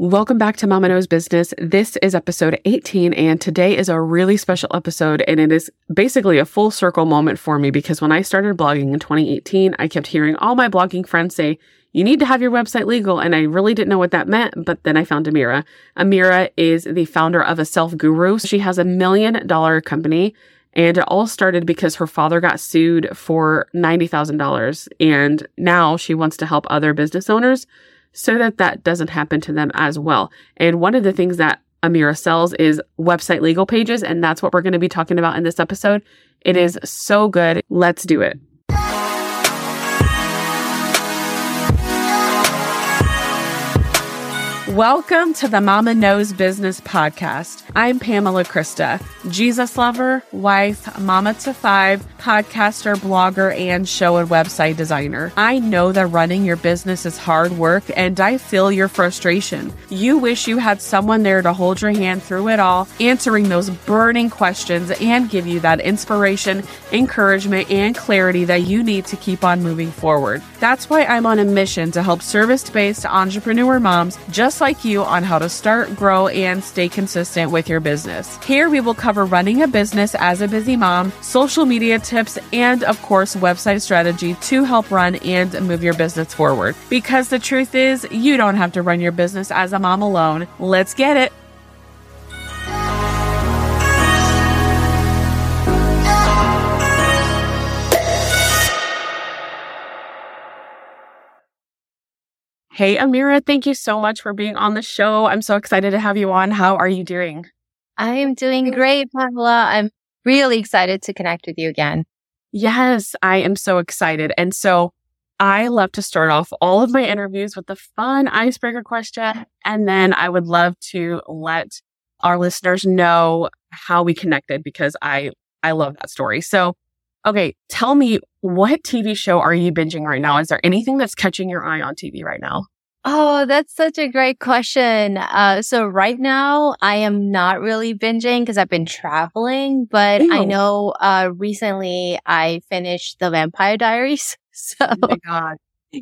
Welcome back to Mama Knows Business. This is episode 18, and today is a really special episode. And it is basically a full circle moment for me because when I started blogging in 2018, I kept hearing all my blogging friends say, You need to have your website legal. And I really didn't know what that meant. But then I found Amira. Amira is the founder of a self guru. She has a million dollar company. And it all started because her father got sued for $90,000. And now she wants to help other business owners so that that doesn't happen to them as well. And one of the things that Amira sells is website legal pages, and that's what we're going to be talking about in this episode. It is so good. Let's do it. Welcome to the Mama Knows Business Podcast. I'm Pamela Krista, Jesus lover, wife, mama to five, podcaster, blogger, and show and website designer. I know that running your business is hard work and I feel your frustration. You wish you had someone there to hold your hand through it all, answering those burning questions and give you that inspiration, encouragement, and clarity that you need to keep on moving forward. That's why I'm on a mission to help service based entrepreneur moms just like like you on how to start, grow, and stay consistent with your business. Here we will cover running a business as a busy mom, social media tips, and of course, website strategy to help run and move your business forward. Because the truth is, you don't have to run your business as a mom alone. Let's get it. Hey, Amira, thank you so much for being on the show. I'm so excited to have you on. How are you doing? I am doing great, Pamela. I'm really excited to connect with you again. Yes, I am so excited. And so I love to start off all of my interviews with the fun icebreaker question. And then I would love to let our listeners know how we connected because I, I love that story. So, okay, tell me what TV show are you binging right now? Is there anything that's catching your eye on TV right now? Oh, that's such a great question. Uh, so right now I am not really binging because I've been traveling, but Ew. I know, uh, recently I finished The Vampire Diaries. So, oh my God.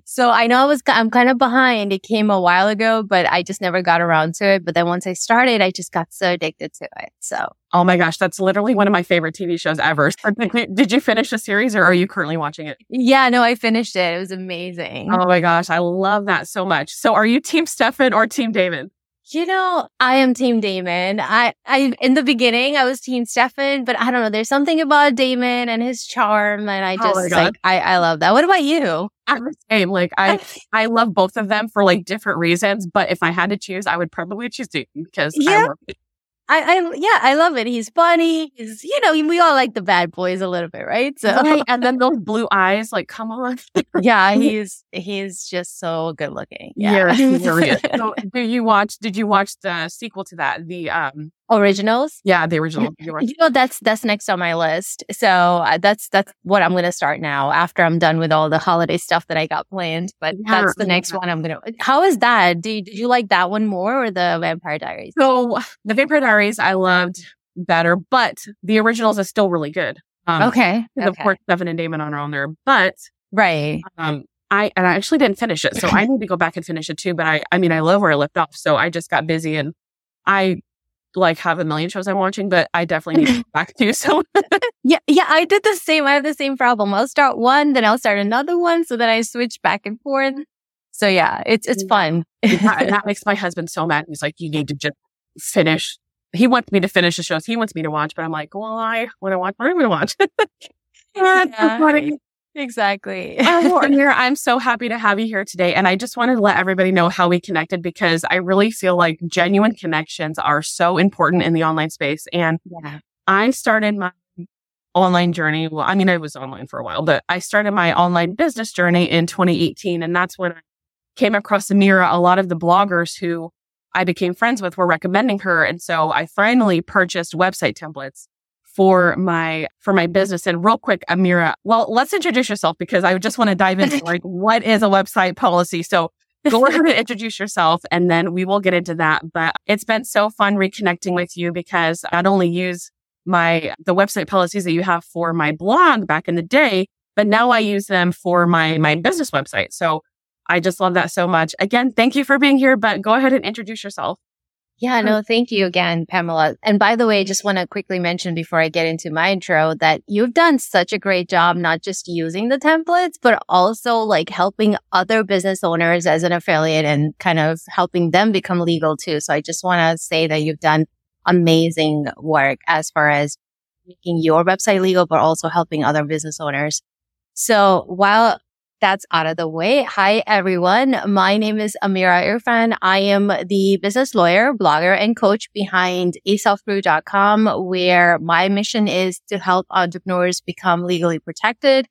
So I know I was, I'm kind of behind. It came a while ago, but I just never got around to it. But then once I started, I just got so addicted to it. So. Oh my gosh. That's literally one of my favorite TV shows ever. Did you finish the series or are you currently watching it? Yeah, no, I finished it. It was amazing. Oh my gosh. I love that so much. So are you team Stefan or team Damon? You know, I am Team Damon. I, I, in the beginning, I was Team Stefan, but I don't know. There's something about Damon and his charm, and I oh just oh like, I, I love that. What about you? I'm the same. Like, I, I love both of them for like different reasons, but if I had to choose, I would probably choose Damon because yeah. I I, I, yeah, I love it. He's funny. He's, you know, we all like the bad boys a little bit, right? So, right. and then those blue eyes, like, come on. yeah, he's he's just so good looking. Yeah, yeah so, do you watch? Did you watch the sequel to that? The um, originals. Yeah, the original. You know, that's that's next on my list. So uh, that's that's what I'm going to start now after I'm done with all the holiday stuff that I got planned. But yeah, that's the next one I'm going to. How is that? Did did you like that one more or the Vampire Diaries? So the Vampire Diaries I loved better, but the originals are still really good. Um, okay. okay. Of course, Stefan and Damon are on there, but right. Um, I and I actually didn't finish it, so I need to go back and finish it too. But I, I mean, I love where I left off, so I just got busy and I like have a million shows I'm watching, but I definitely need to go back to. So yeah, yeah, I did the same. I have the same problem. I'll start one, then I'll start another one, so then I switch back and forth. So yeah, it's it's fun. that, that makes my husband so mad. He's like, you need to just finish. He wants me to finish the shows he wants me to watch, but I'm like, well, I want to watch what I'm going to watch. yeah, Exactly. Uh, oh, Amira, I'm so happy to have you here today. And I just wanted to let everybody know how we connected because I really feel like genuine connections are so important in the online space. And yeah. I started my online journey. Well, I mean, I was online for a while, but I started my online business journey in 2018. And that's when I came across Amira. A lot of the bloggers who I became friends with were recommending her. And so I finally purchased website templates for my for my business. And real quick, Amira, well, let's introduce yourself because I just want to dive into like what is a website policy. So go ahead and introduce yourself and then we will get into that. But it's been so fun reconnecting with you because I not only use my the website policies that you have for my blog back in the day, but now I use them for my my business website. So I just love that so much. Again, thank you for being here, but go ahead and introduce yourself. Yeah, no, thank you again, Pamela. And by the way, I just want to quickly mention before I get into my intro that you've done such a great job, not just using the templates, but also like helping other business owners as an affiliate and kind of helping them become legal too. So I just want to say that you've done amazing work as far as making your website legal, but also helping other business owners. So while that's out of the way. Hi, everyone. My name is Amira Irfan. I am the business lawyer, blogger, and coach behind aselfguru.com, where my mission is to help entrepreneurs become legally protected,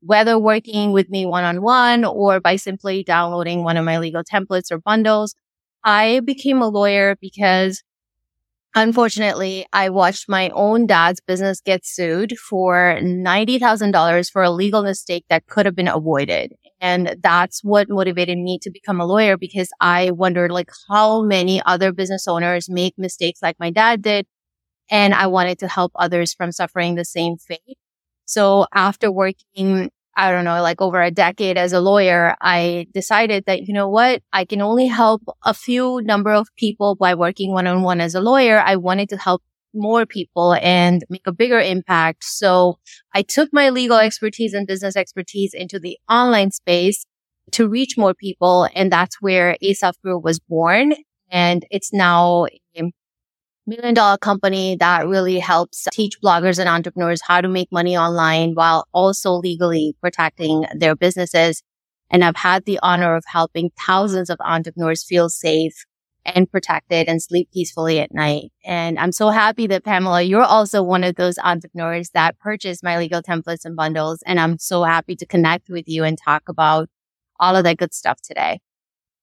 whether working with me one on one or by simply downloading one of my legal templates or bundles. I became a lawyer because Unfortunately, I watched my own dad's business get sued for $90,000 for a legal mistake that could have been avoided. And that's what motivated me to become a lawyer because I wondered like how many other business owners make mistakes like my dad did. And I wanted to help others from suffering the same fate. So after working I don't know, like over a decade as a lawyer, I decided that, you know what? I can only help a few number of people by working one on one as a lawyer. I wanted to help more people and make a bigger impact. So I took my legal expertise and business expertise into the online space to reach more people. And that's where A Self Guru was born. And it's now million dollar company that really helps teach bloggers and entrepreneurs how to make money online while also legally protecting their businesses. And I've had the honor of helping thousands of entrepreneurs feel safe and protected and sleep peacefully at night. And I'm so happy that Pamela, you're also one of those entrepreneurs that purchased my legal templates and bundles. And I'm so happy to connect with you and talk about all of that good stuff today.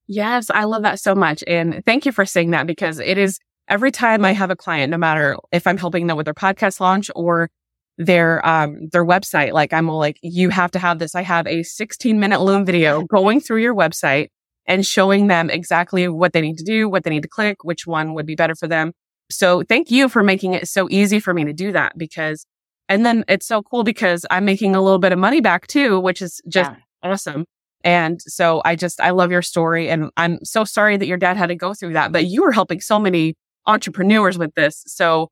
Yes, I love that so much. And thank you for saying that because it is every time I have a client, no matter if I'm helping them with their podcast launch or their um their website, like I'm all like, you have to have this. I have a 16 minute Loom video going through your website and showing them exactly what they need to do, what they need to click, which one would be better for them. So thank you for making it so easy for me to do that because and then it's so cool because I'm making a little bit of money back too, which is just yeah. awesome. And so I just, I love your story and I'm so sorry that your dad had to go through that, but you were helping so many entrepreneurs with this. So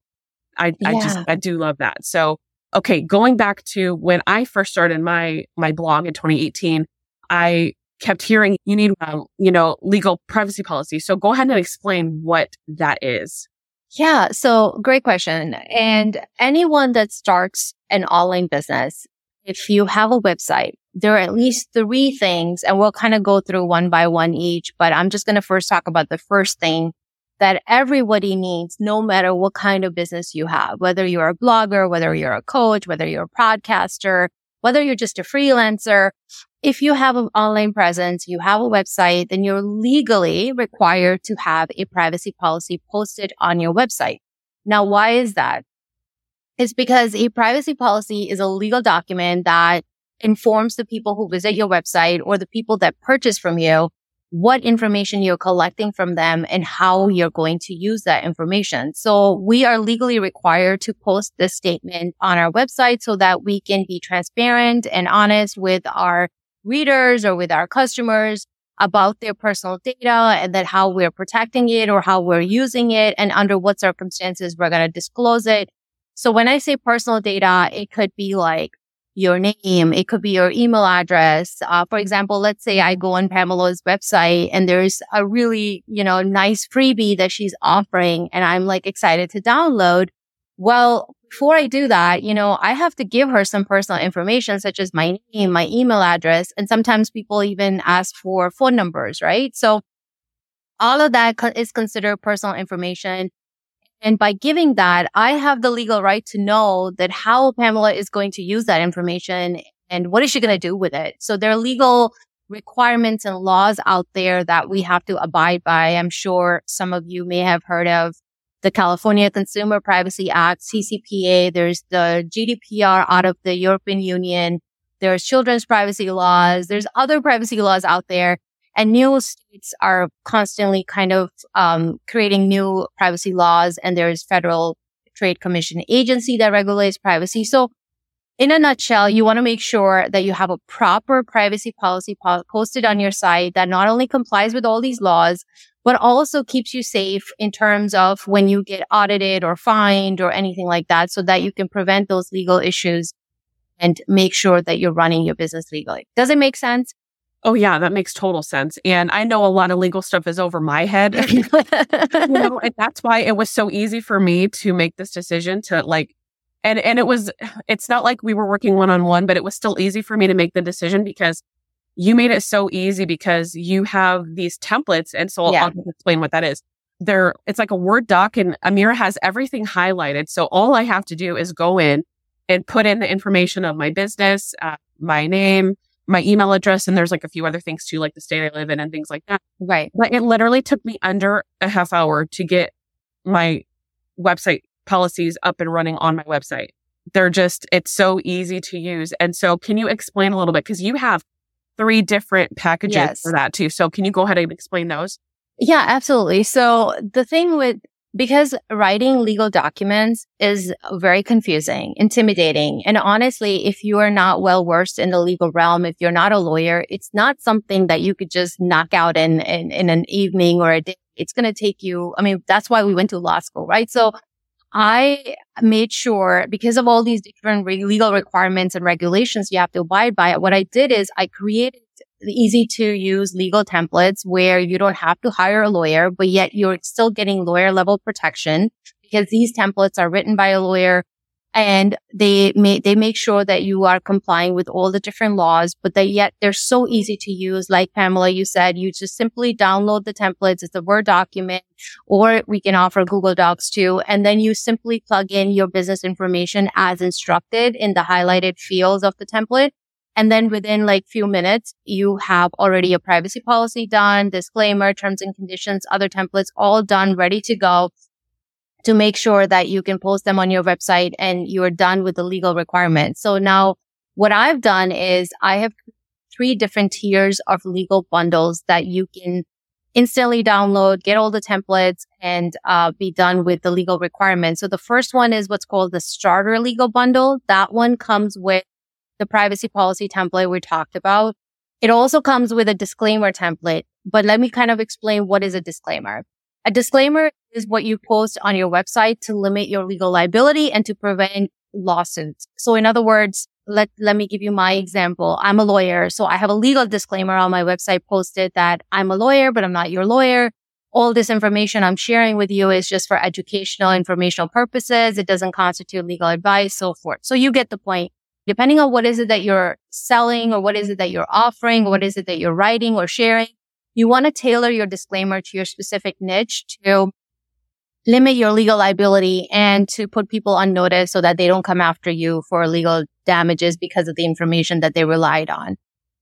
I, yeah. I just, I do love that. So, okay, going back to when I first started my, my blog in 2018, I kept hearing you need, uh, you know, legal privacy policy. So go ahead and explain what that is. Yeah. So great question. And anyone that starts an online business, if you have a website, there are at least three things and we'll kind of go through one by one each, but I'm just going to first talk about the first thing that everybody needs, no matter what kind of business you have, whether you're a blogger, whether you're a coach, whether you're a podcaster, whether you're just a freelancer. If you have an online presence, you have a website, then you're legally required to have a privacy policy posted on your website. Now, why is that? It's because a privacy policy is a legal document that informs the people who visit your website or the people that purchase from you what information you're collecting from them and how you're going to use that information. So we are legally required to post this statement on our website so that we can be transparent and honest with our readers or with our customers about their personal data and that how we're protecting it or how we're using it and under what circumstances we're going to disclose it. So when I say personal data, it could be like your name. It could be your email address. Uh, for example, let's say I go on Pamela's website and there's a really, you know, nice freebie that she's offering and I'm like excited to download. Well, before I do that, you know, I have to give her some personal information such as my name, my email address, and sometimes people even ask for phone numbers, right? So all of that is considered personal information. And by giving that, I have the legal right to know that how Pamela is going to use that information and what is she going to do with it. So there are legal requirements and laws out there that we have to abide by. I'm sure some of you may have heard of the California Consumer Privacy Act, CCPA. There's the GDPR out of the European Union. There's children's privacy laws. There's other privacy laws out there. And new states are constantly kind of um, creating new privacy laws, and there's federal trade commission agency that regulates privacy. So in a nutshell, you want to make sure that you have a proper privacy policy po- posted on your site that not only complies with all these laws, but also keeps you safe in terms of when you get audited or fined or anything like that so that you can prevent those legal issues and make sure that you're running your business legally. Does it make sense? Oh yeah, that makes total sense. And I know a lot of legal stuff is over my head. you know, and that's why it was so easy for me to make this decision to like and and it was it's not like we were working one on one, but it was still easy for me to make the decision because you made it so easy because you have these templates. And so yeah. I'll, I'll explain what that is. There, it's like a Word doc and Amira has everything highlighted. So all I have to do is go in and put in the information of my business, uh, my name, my email address, and there's like a few other things too, like the state I live in and things like that. Right. But it literally took me under a half hour to get my website policies up and running on my website. They're just, it's so easy to use. And so can you explain a little bit? Cause you have three different packages yes. for that too. So can you go ahead and explain those? Yeah, absolutely. So the thing with because writing legal documents is very confusing, intimidating. And honestly, if you are not well versed in the legal realm, if you're not a lawyer, it's not something that you could just knock out in, in, in an evening or a day. It's going to take you. I mean, that's why we went to law school, right? So I made sure because of all these different re- legal requirements and regulations you have to abide by, what I did is I created easy to use legal templates where you don't have to hire a lawyer, but yet you're still getting lawyer level protection because these templates are written by a lawyer and they they make sure that you are complying with all the different laws, but that yet they're so easy to use. Like Pamela, you said, you just simply download the templates. It's a Word document or we can offer Google Docs too. And then you simply plug in your business information as instructed in the highlighted fields of the template. And then within like few minutes, you have already a privacy policy done, disclaimer, terms and conditions, other templates all done, ready to go to make sure that you can post them on your website and you're done with the legal requirements. So now what I've done is I have three different tiers of legal bundles that you can instantly download, get all the templates and uh, be done with the legal requirements. So the first one is what's called the starter legal bundle. That one comes with the privacy policy template we talked about. It also comes with a disclaimer template, but let me kind of explain what is a disclaimer. A disclaimer is what you post on your website to limit your legal liability and to prevent lawsuits. So in other words, let, let me give you my example. I'm a lawyer. So I have a legal disclaimer on my website posted that I'm a lawyer, but I'm not your lawyer. All this information I'm sharing with you is just for educational, informational purposes. It doesn't constitute legal advice, so forth. So you get the point. Depending on what is it that you're selling or what is it that you're offering, or what is it that you're writing or sharing, you want to tailor your disclaimer to your specific niche to limit your legal liability and to put people on notice so that they don't come after you for legal damages because of the information that they relied on.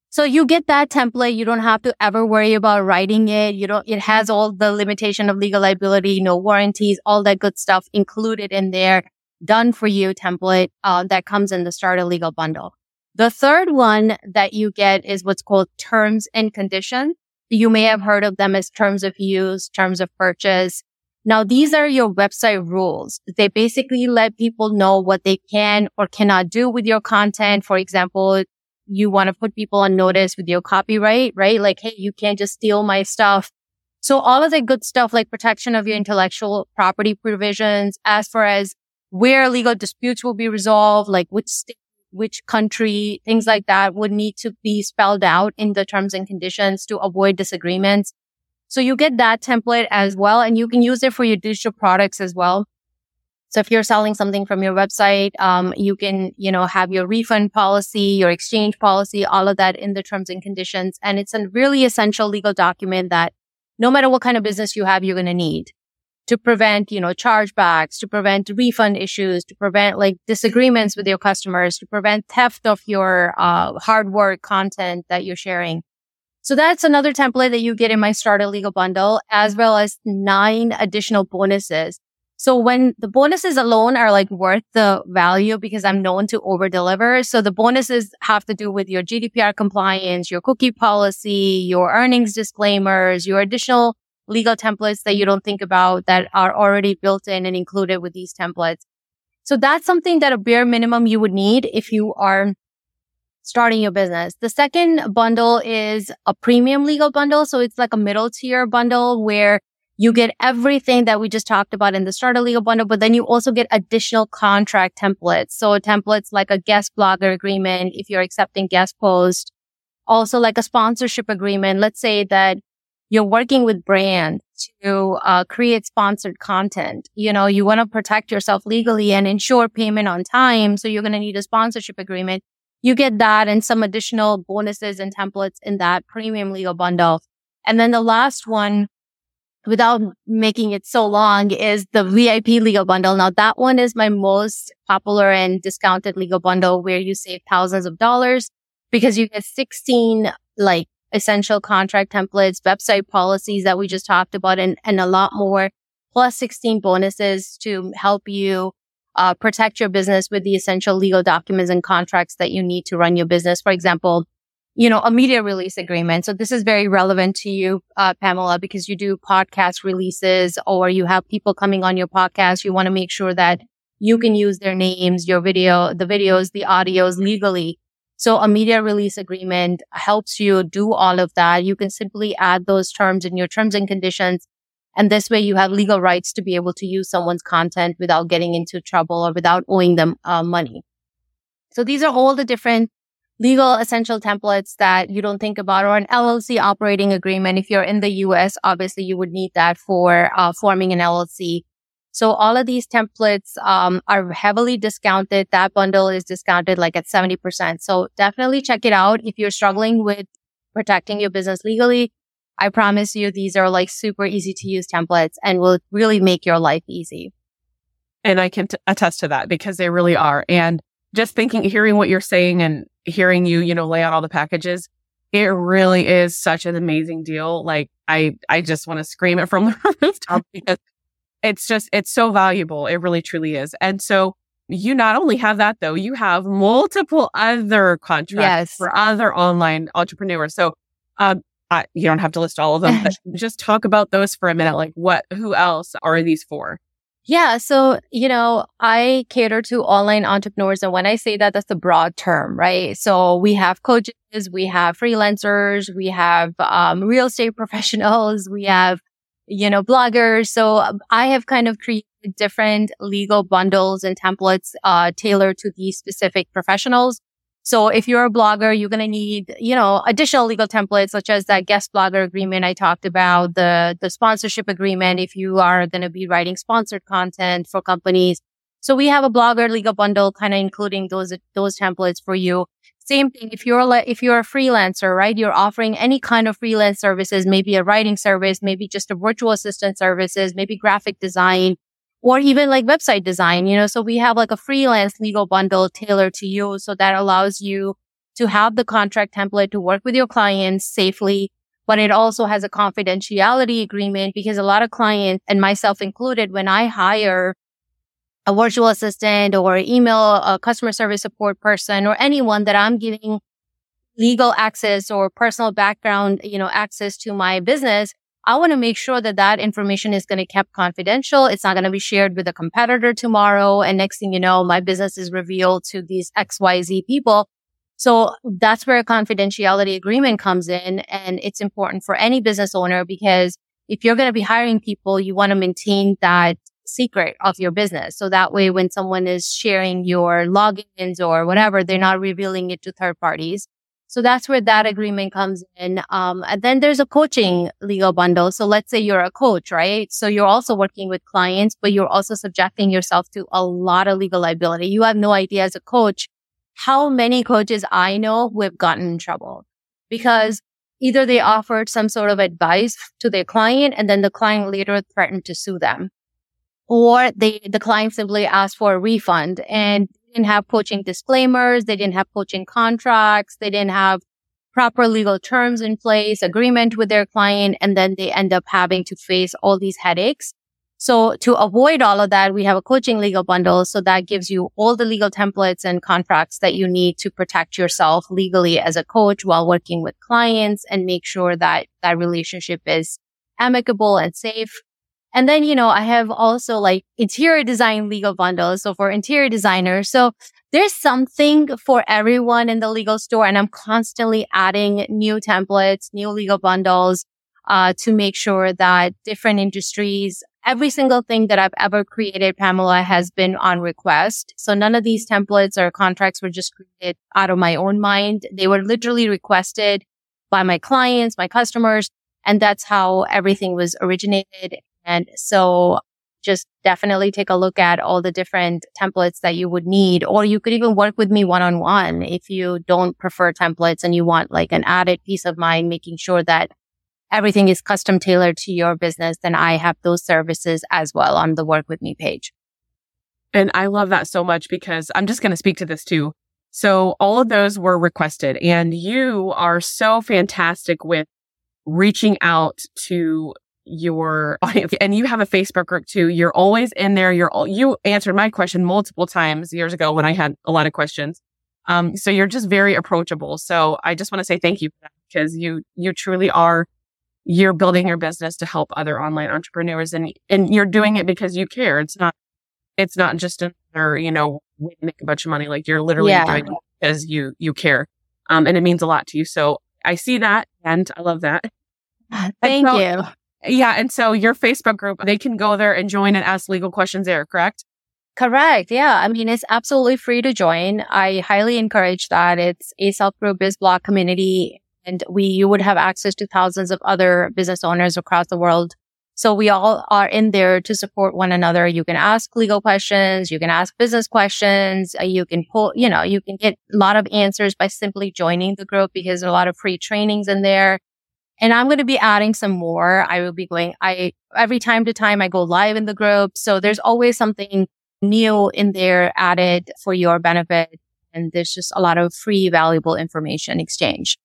So you get that template. You don't have to ever worry about writing it. You don't, it has all the limitation of legal liability, no warranties, all that good stuff included in there, done for you template, uh, that comes in the starter legal bundle. The third one that you get is what's called terms and conditions. You may have heard of them as terms of use, terms of purchase. Now, these are your website rules. They basically let people know what they can or cannot do with your content. For example, you want to put people on notice with your copyright, right? Like, hey, you can't just steal my stuff. So all of the good stuff like protection of your intellectual property provisions, as far as where legal disputes will be resolved, like which state which country, things like that would need to be spelled out in the terms and conditions to avoid disagreements. So you get that template as well, and you can use it for your digital products as well. So if you're selling something from your website, um, you can, you know, have your refund policy, your exchange policy, all of that in the terms and conditions. And it's a really essential legal document that no matter what kind of business you have, you're going to need to prevent, you know, chargebacks, to prevent refund issues, to prevent like disagreements with your customers, to prevent theft of your uh, hard work content that you're sharing. So that's another template that you get in my starter legal bundle, as well as nine additional bonuses. So when the bonuses alone are like worth the value because I'm known to over deliver. So the bonuses have to do with your GDPR compliance, your cookie policy, your earnings disclaimers, your additional legal templates that you mm-hmm. don't think about that are already built in and included with these templates. So that's something that a bare minimum you would need if you are starting your business. The second bundle is a premium legal bundle. So it's like a middle tier bundle where you get everything that we just talked about in the starter legal bundle, but then you also get additional contract templates. So templates like a guest blogger agreement if you're accepting guest posts, also like a sponsorship agreement. Let's say that you're working with brand to uh, create sponsored content. You know, you want to protect yourself legally and ensure payment on time. So you're going to need a sponsorship agreement. You get that and some additional bonuses and templates in that premium legal bundle. And then the last one without making it so long is the VIP legal bundle. Now that one is my most popular and discounted legal bundle where you save thousands of dollars because you get 16 like essential contract templates, website policies that we just talked about and, and a lot more plus 16 bonuses to help you uh, protect your business with the essential legal documents and contracts that you need to run your business. For example, you know, a media release agreement. So this is very relevant to you, uh, Pamela, because you do podcast releases or you have people coming on your podcast. You want to make sure that you can use their names, your video, the videos, the audios legally. So a media release agreement helps you do all of that. You can simply add those terms in your terms and conditions. And this way you have legal rights to be able to use someone's content without getting into trouble or without owing them uh, money. So these are all the different legal essential templates that you don't think about or an LLC operating agreement. If you're in the US, obviously you would need that for uh, forming an LLC. So all of these templates um, are heavily discounted. That bundle is discounted like at 70%. So definitely check it out. If you're struggling with protecting your business legally, I promise you these are like super easy to use templates and will really make your life easy. And I can t- attest to that because they really are. And just thinking, hearing what you're saying and hearing you, you know, lay out all the packages, it really is such an amazing deal. Like I, I just want to scream it from the rooftop because it's just, it's so valuable. It really truly is. And so you not only have that though, you have multiple other contracts yes. for other online entrepreneurs. So, um, I, you don't have to list all of them, but just talk about those for a minute. Like what, who else are these for? Yeah. So, you know, I cater to online entrepreneurs. And when I say that, that's a broad term, right? So we have coaches, we have freelancers, we have um, real estate professionals, we have, you know, bloggers. So um, I have kind of created different legal bundles and templates uh, tailored to these specific professionals. So if you're a blogger, you're going to need, you know, additional legal templates such as that guest blogger agreement I talked about, the, the sponsorship agreement if you are going to be writing sponsored content for companies. So we have a blogger legal bundle kind of including those, those templates for you. Same thing. If you're like, if you're a freelancer, right? You're offering any kind of freelance services, maybe a writing service, maybe just a virtual assistant services, maybe graphic design, or even like website design, you know, so we have like a freelance legal bundle tailored to you. So that allows you to have the contract template to work with your clients safely. But it also has a confidentiality agreement because a lot of clients and myself included, when I hire a virtual assistant or email a customer service support person or anyone that I'm giving legal access or personal background, you know, access to my business, I want to make sure that that information is going to kept confidential. It's not going to be shared with a competitor tomorrow. And next thing you know, my business is revealed to these XYZ people. So that's where a confidentiality agreement comes in. And it's important for any business owner because if you're going to be hiring people, you want to maintain that secret of your business. So that way, when someone is sharing your logins or whatever, they're not revealing it to third parties. So that's where that agreement comes in. Um, and then there's a coaching legal bundle. So let's say you're a coach, right? So you're also working with clients, but you're also subjecting yourself to a lot of legal liability. You have no idea as a coach how many coaches I know who have gotten in trouble because either they offered some sort of advice to their client and then the client later threatened to sue them or they, the client simply asked for a refund and didn't have coaching disclaimers. They didn't have coaching contracts. They didn't have proper legal terms in place, agreement with their client. And then they end up having to face all these headaches. So to avoid all of that, we have a coaching legal bundle. So that gives you all the legal templates and contracts that you need to protect yourself legally as a coach while working with clients and make sure that that relationship is amicable and safe. And then, you know, I have also like interior design legal bundles. So for interior designers. So there's something for everyone in the legal store. And I'm constantly adding new templates, new legal bundles, uh, to make sure that different industries, every single thing that I've ever created, Pamela has been on request. So none of these templates or contracts were just created out of my own mind. They were literally requested by my clients, my customers. And that's how everything was originated. And so just definitely take a look at all the different templates that you would need, or you could even work with me one on one if you don't prefer templates and you want like an added peace of mind, making sure that everything is custom tailored to your business. Then I have those services as well on the work with me page. And I love that so much because I'm just going to speak to this too. So all of those were requested and you are so fantastic with reaching out to your audience and you have a Facebook group too. You're always in there. You're, all, you answered my question multiple times years ago when I had a lot of questions. Um, so you're just very approachable. So I just want to say thank you because you, you truly are, you're building your business to help other online entrepreneurs and, and you're doing it because you care. It's not, it's not just another, you know, way to make a bunch of money. Like you're literally yeah. doing it because you, you care. Um, and it means a lot to you. So I see that and I love that. Thank so, you. Yeah. And so your Facebook group, they can go there and join and ask legal questions there, correct? Correct. Yeah. I mean, it's absolutely free to join. I highly encourage that. It's a self-guru biz blog community and we, you would have access to thousands of other business owners across the world. So we all are in there to support one another. You can ask legal questions. You can ask business questions. Uh, you can pull, you know, you can get a lot of answers by simply joining the group because a lot of free trainings in there. And I'm going to be adding some more. I will be going, I, every time to time I go live in the group. So there's always something new in there added for your benefit. And there's just a lot of free, valuable information exchange.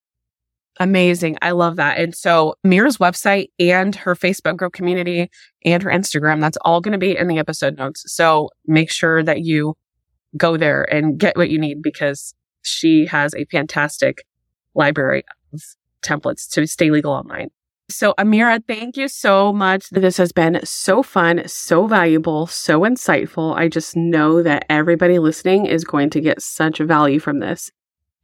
Amazing. I love that. And so Mira's website and her Facebook group community and her Instagram, that's all going to be in the episode notes. So make sure that you go there and get what you need because she has a fantastic library of templates to stay legal online. So, Amira, thank you so much. This has been so fun, so valuable, so insightful. I just know that everybody listening is going to get such value from this.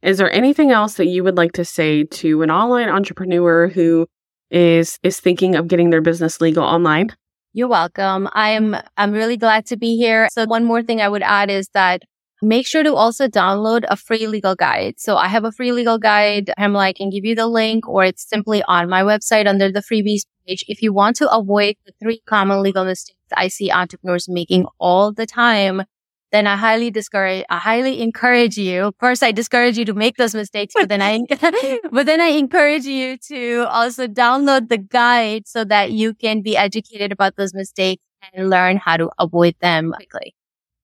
Is there anything else that you would like to say to an online entrepreneur who is is thinking of getting their business legal online? You're welcome. I'm I'm really glad to be here. So one more thing I would add is that make sure to also download a free legal guide. So I have a free legal guide. Pamela, I can give you the link or it's simply on my website under the freebies page. If you want to avoid the three common legal mistakes I see entrepreneurs making all the time, then I highly discourage, I highly encourage you. First, I discourage you to make those mistakes, but then I, but then I encourage you to also download the guide so that you can be educated about those mistakes and learn how to avoid them quickly.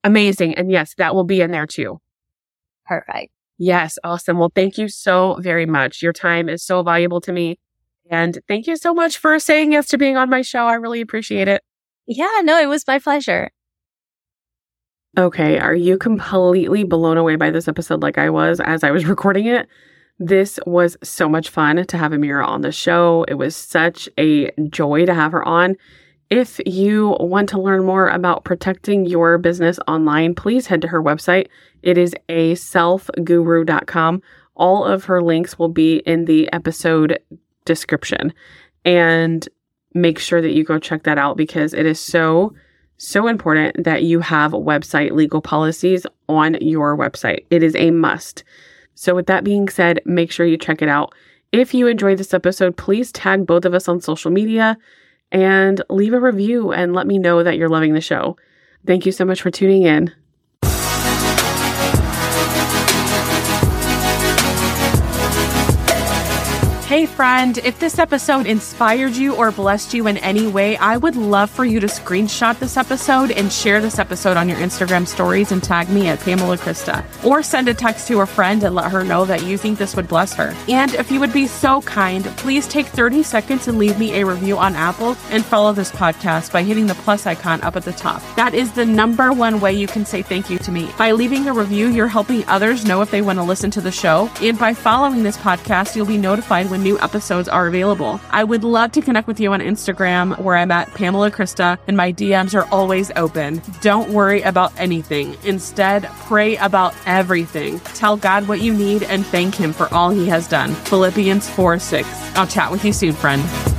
Amazing. And yes, that will be in there too. Perfect. Yes. Awesome. Well, thank you so very much. Your time is so valuable to me. And thank you so much for saying yes to being on my show. I really appreciate it. Yeah, no, it was my pleasure. Okay. Are you completely blown away by this episode like I was as I was recording it? This was so much fun to have Amira on the show. It was such a joy to have her on. If you want to learn more about protecting your business online, please head to her website. It is a selfguru.com. All of her links will be in the episode description. And make sure that you go check that out because it is so, so important that you have website legal policies on your website. It is a must. So, with that being said, make sure you check it out. If you enjoyed this episode, please tag both of us on social media and leave a review and let me know that you're loving the show. Thank you so much for tuning in. Hey, friend, if this episode inspired you or blessed you in any way, I would love for you to screenshot this episode and share this episode on your Instagram stories and tag me at Pamela Krista. Or send a text to a friend and let her know that you think this would bless her. And if you would be so kind, please take 30 seconds and leave me a review on Apple and follow this podcast by hitting the plus icon up at the top. That is the number one way you can say thank you to me. By leaving a review, you're helping others know if they want to listen to the show. And by following this podcast, you'll be notified when new episodes are available. I would love to connect with you on Instagram where I'm at Pamela Krista and my DMs are always open. Don't worry about anything. Instead, pray about everything. Tell God what you need and thank Him for all He has done. Philippians 4 6. I'll chat with you soon, friend.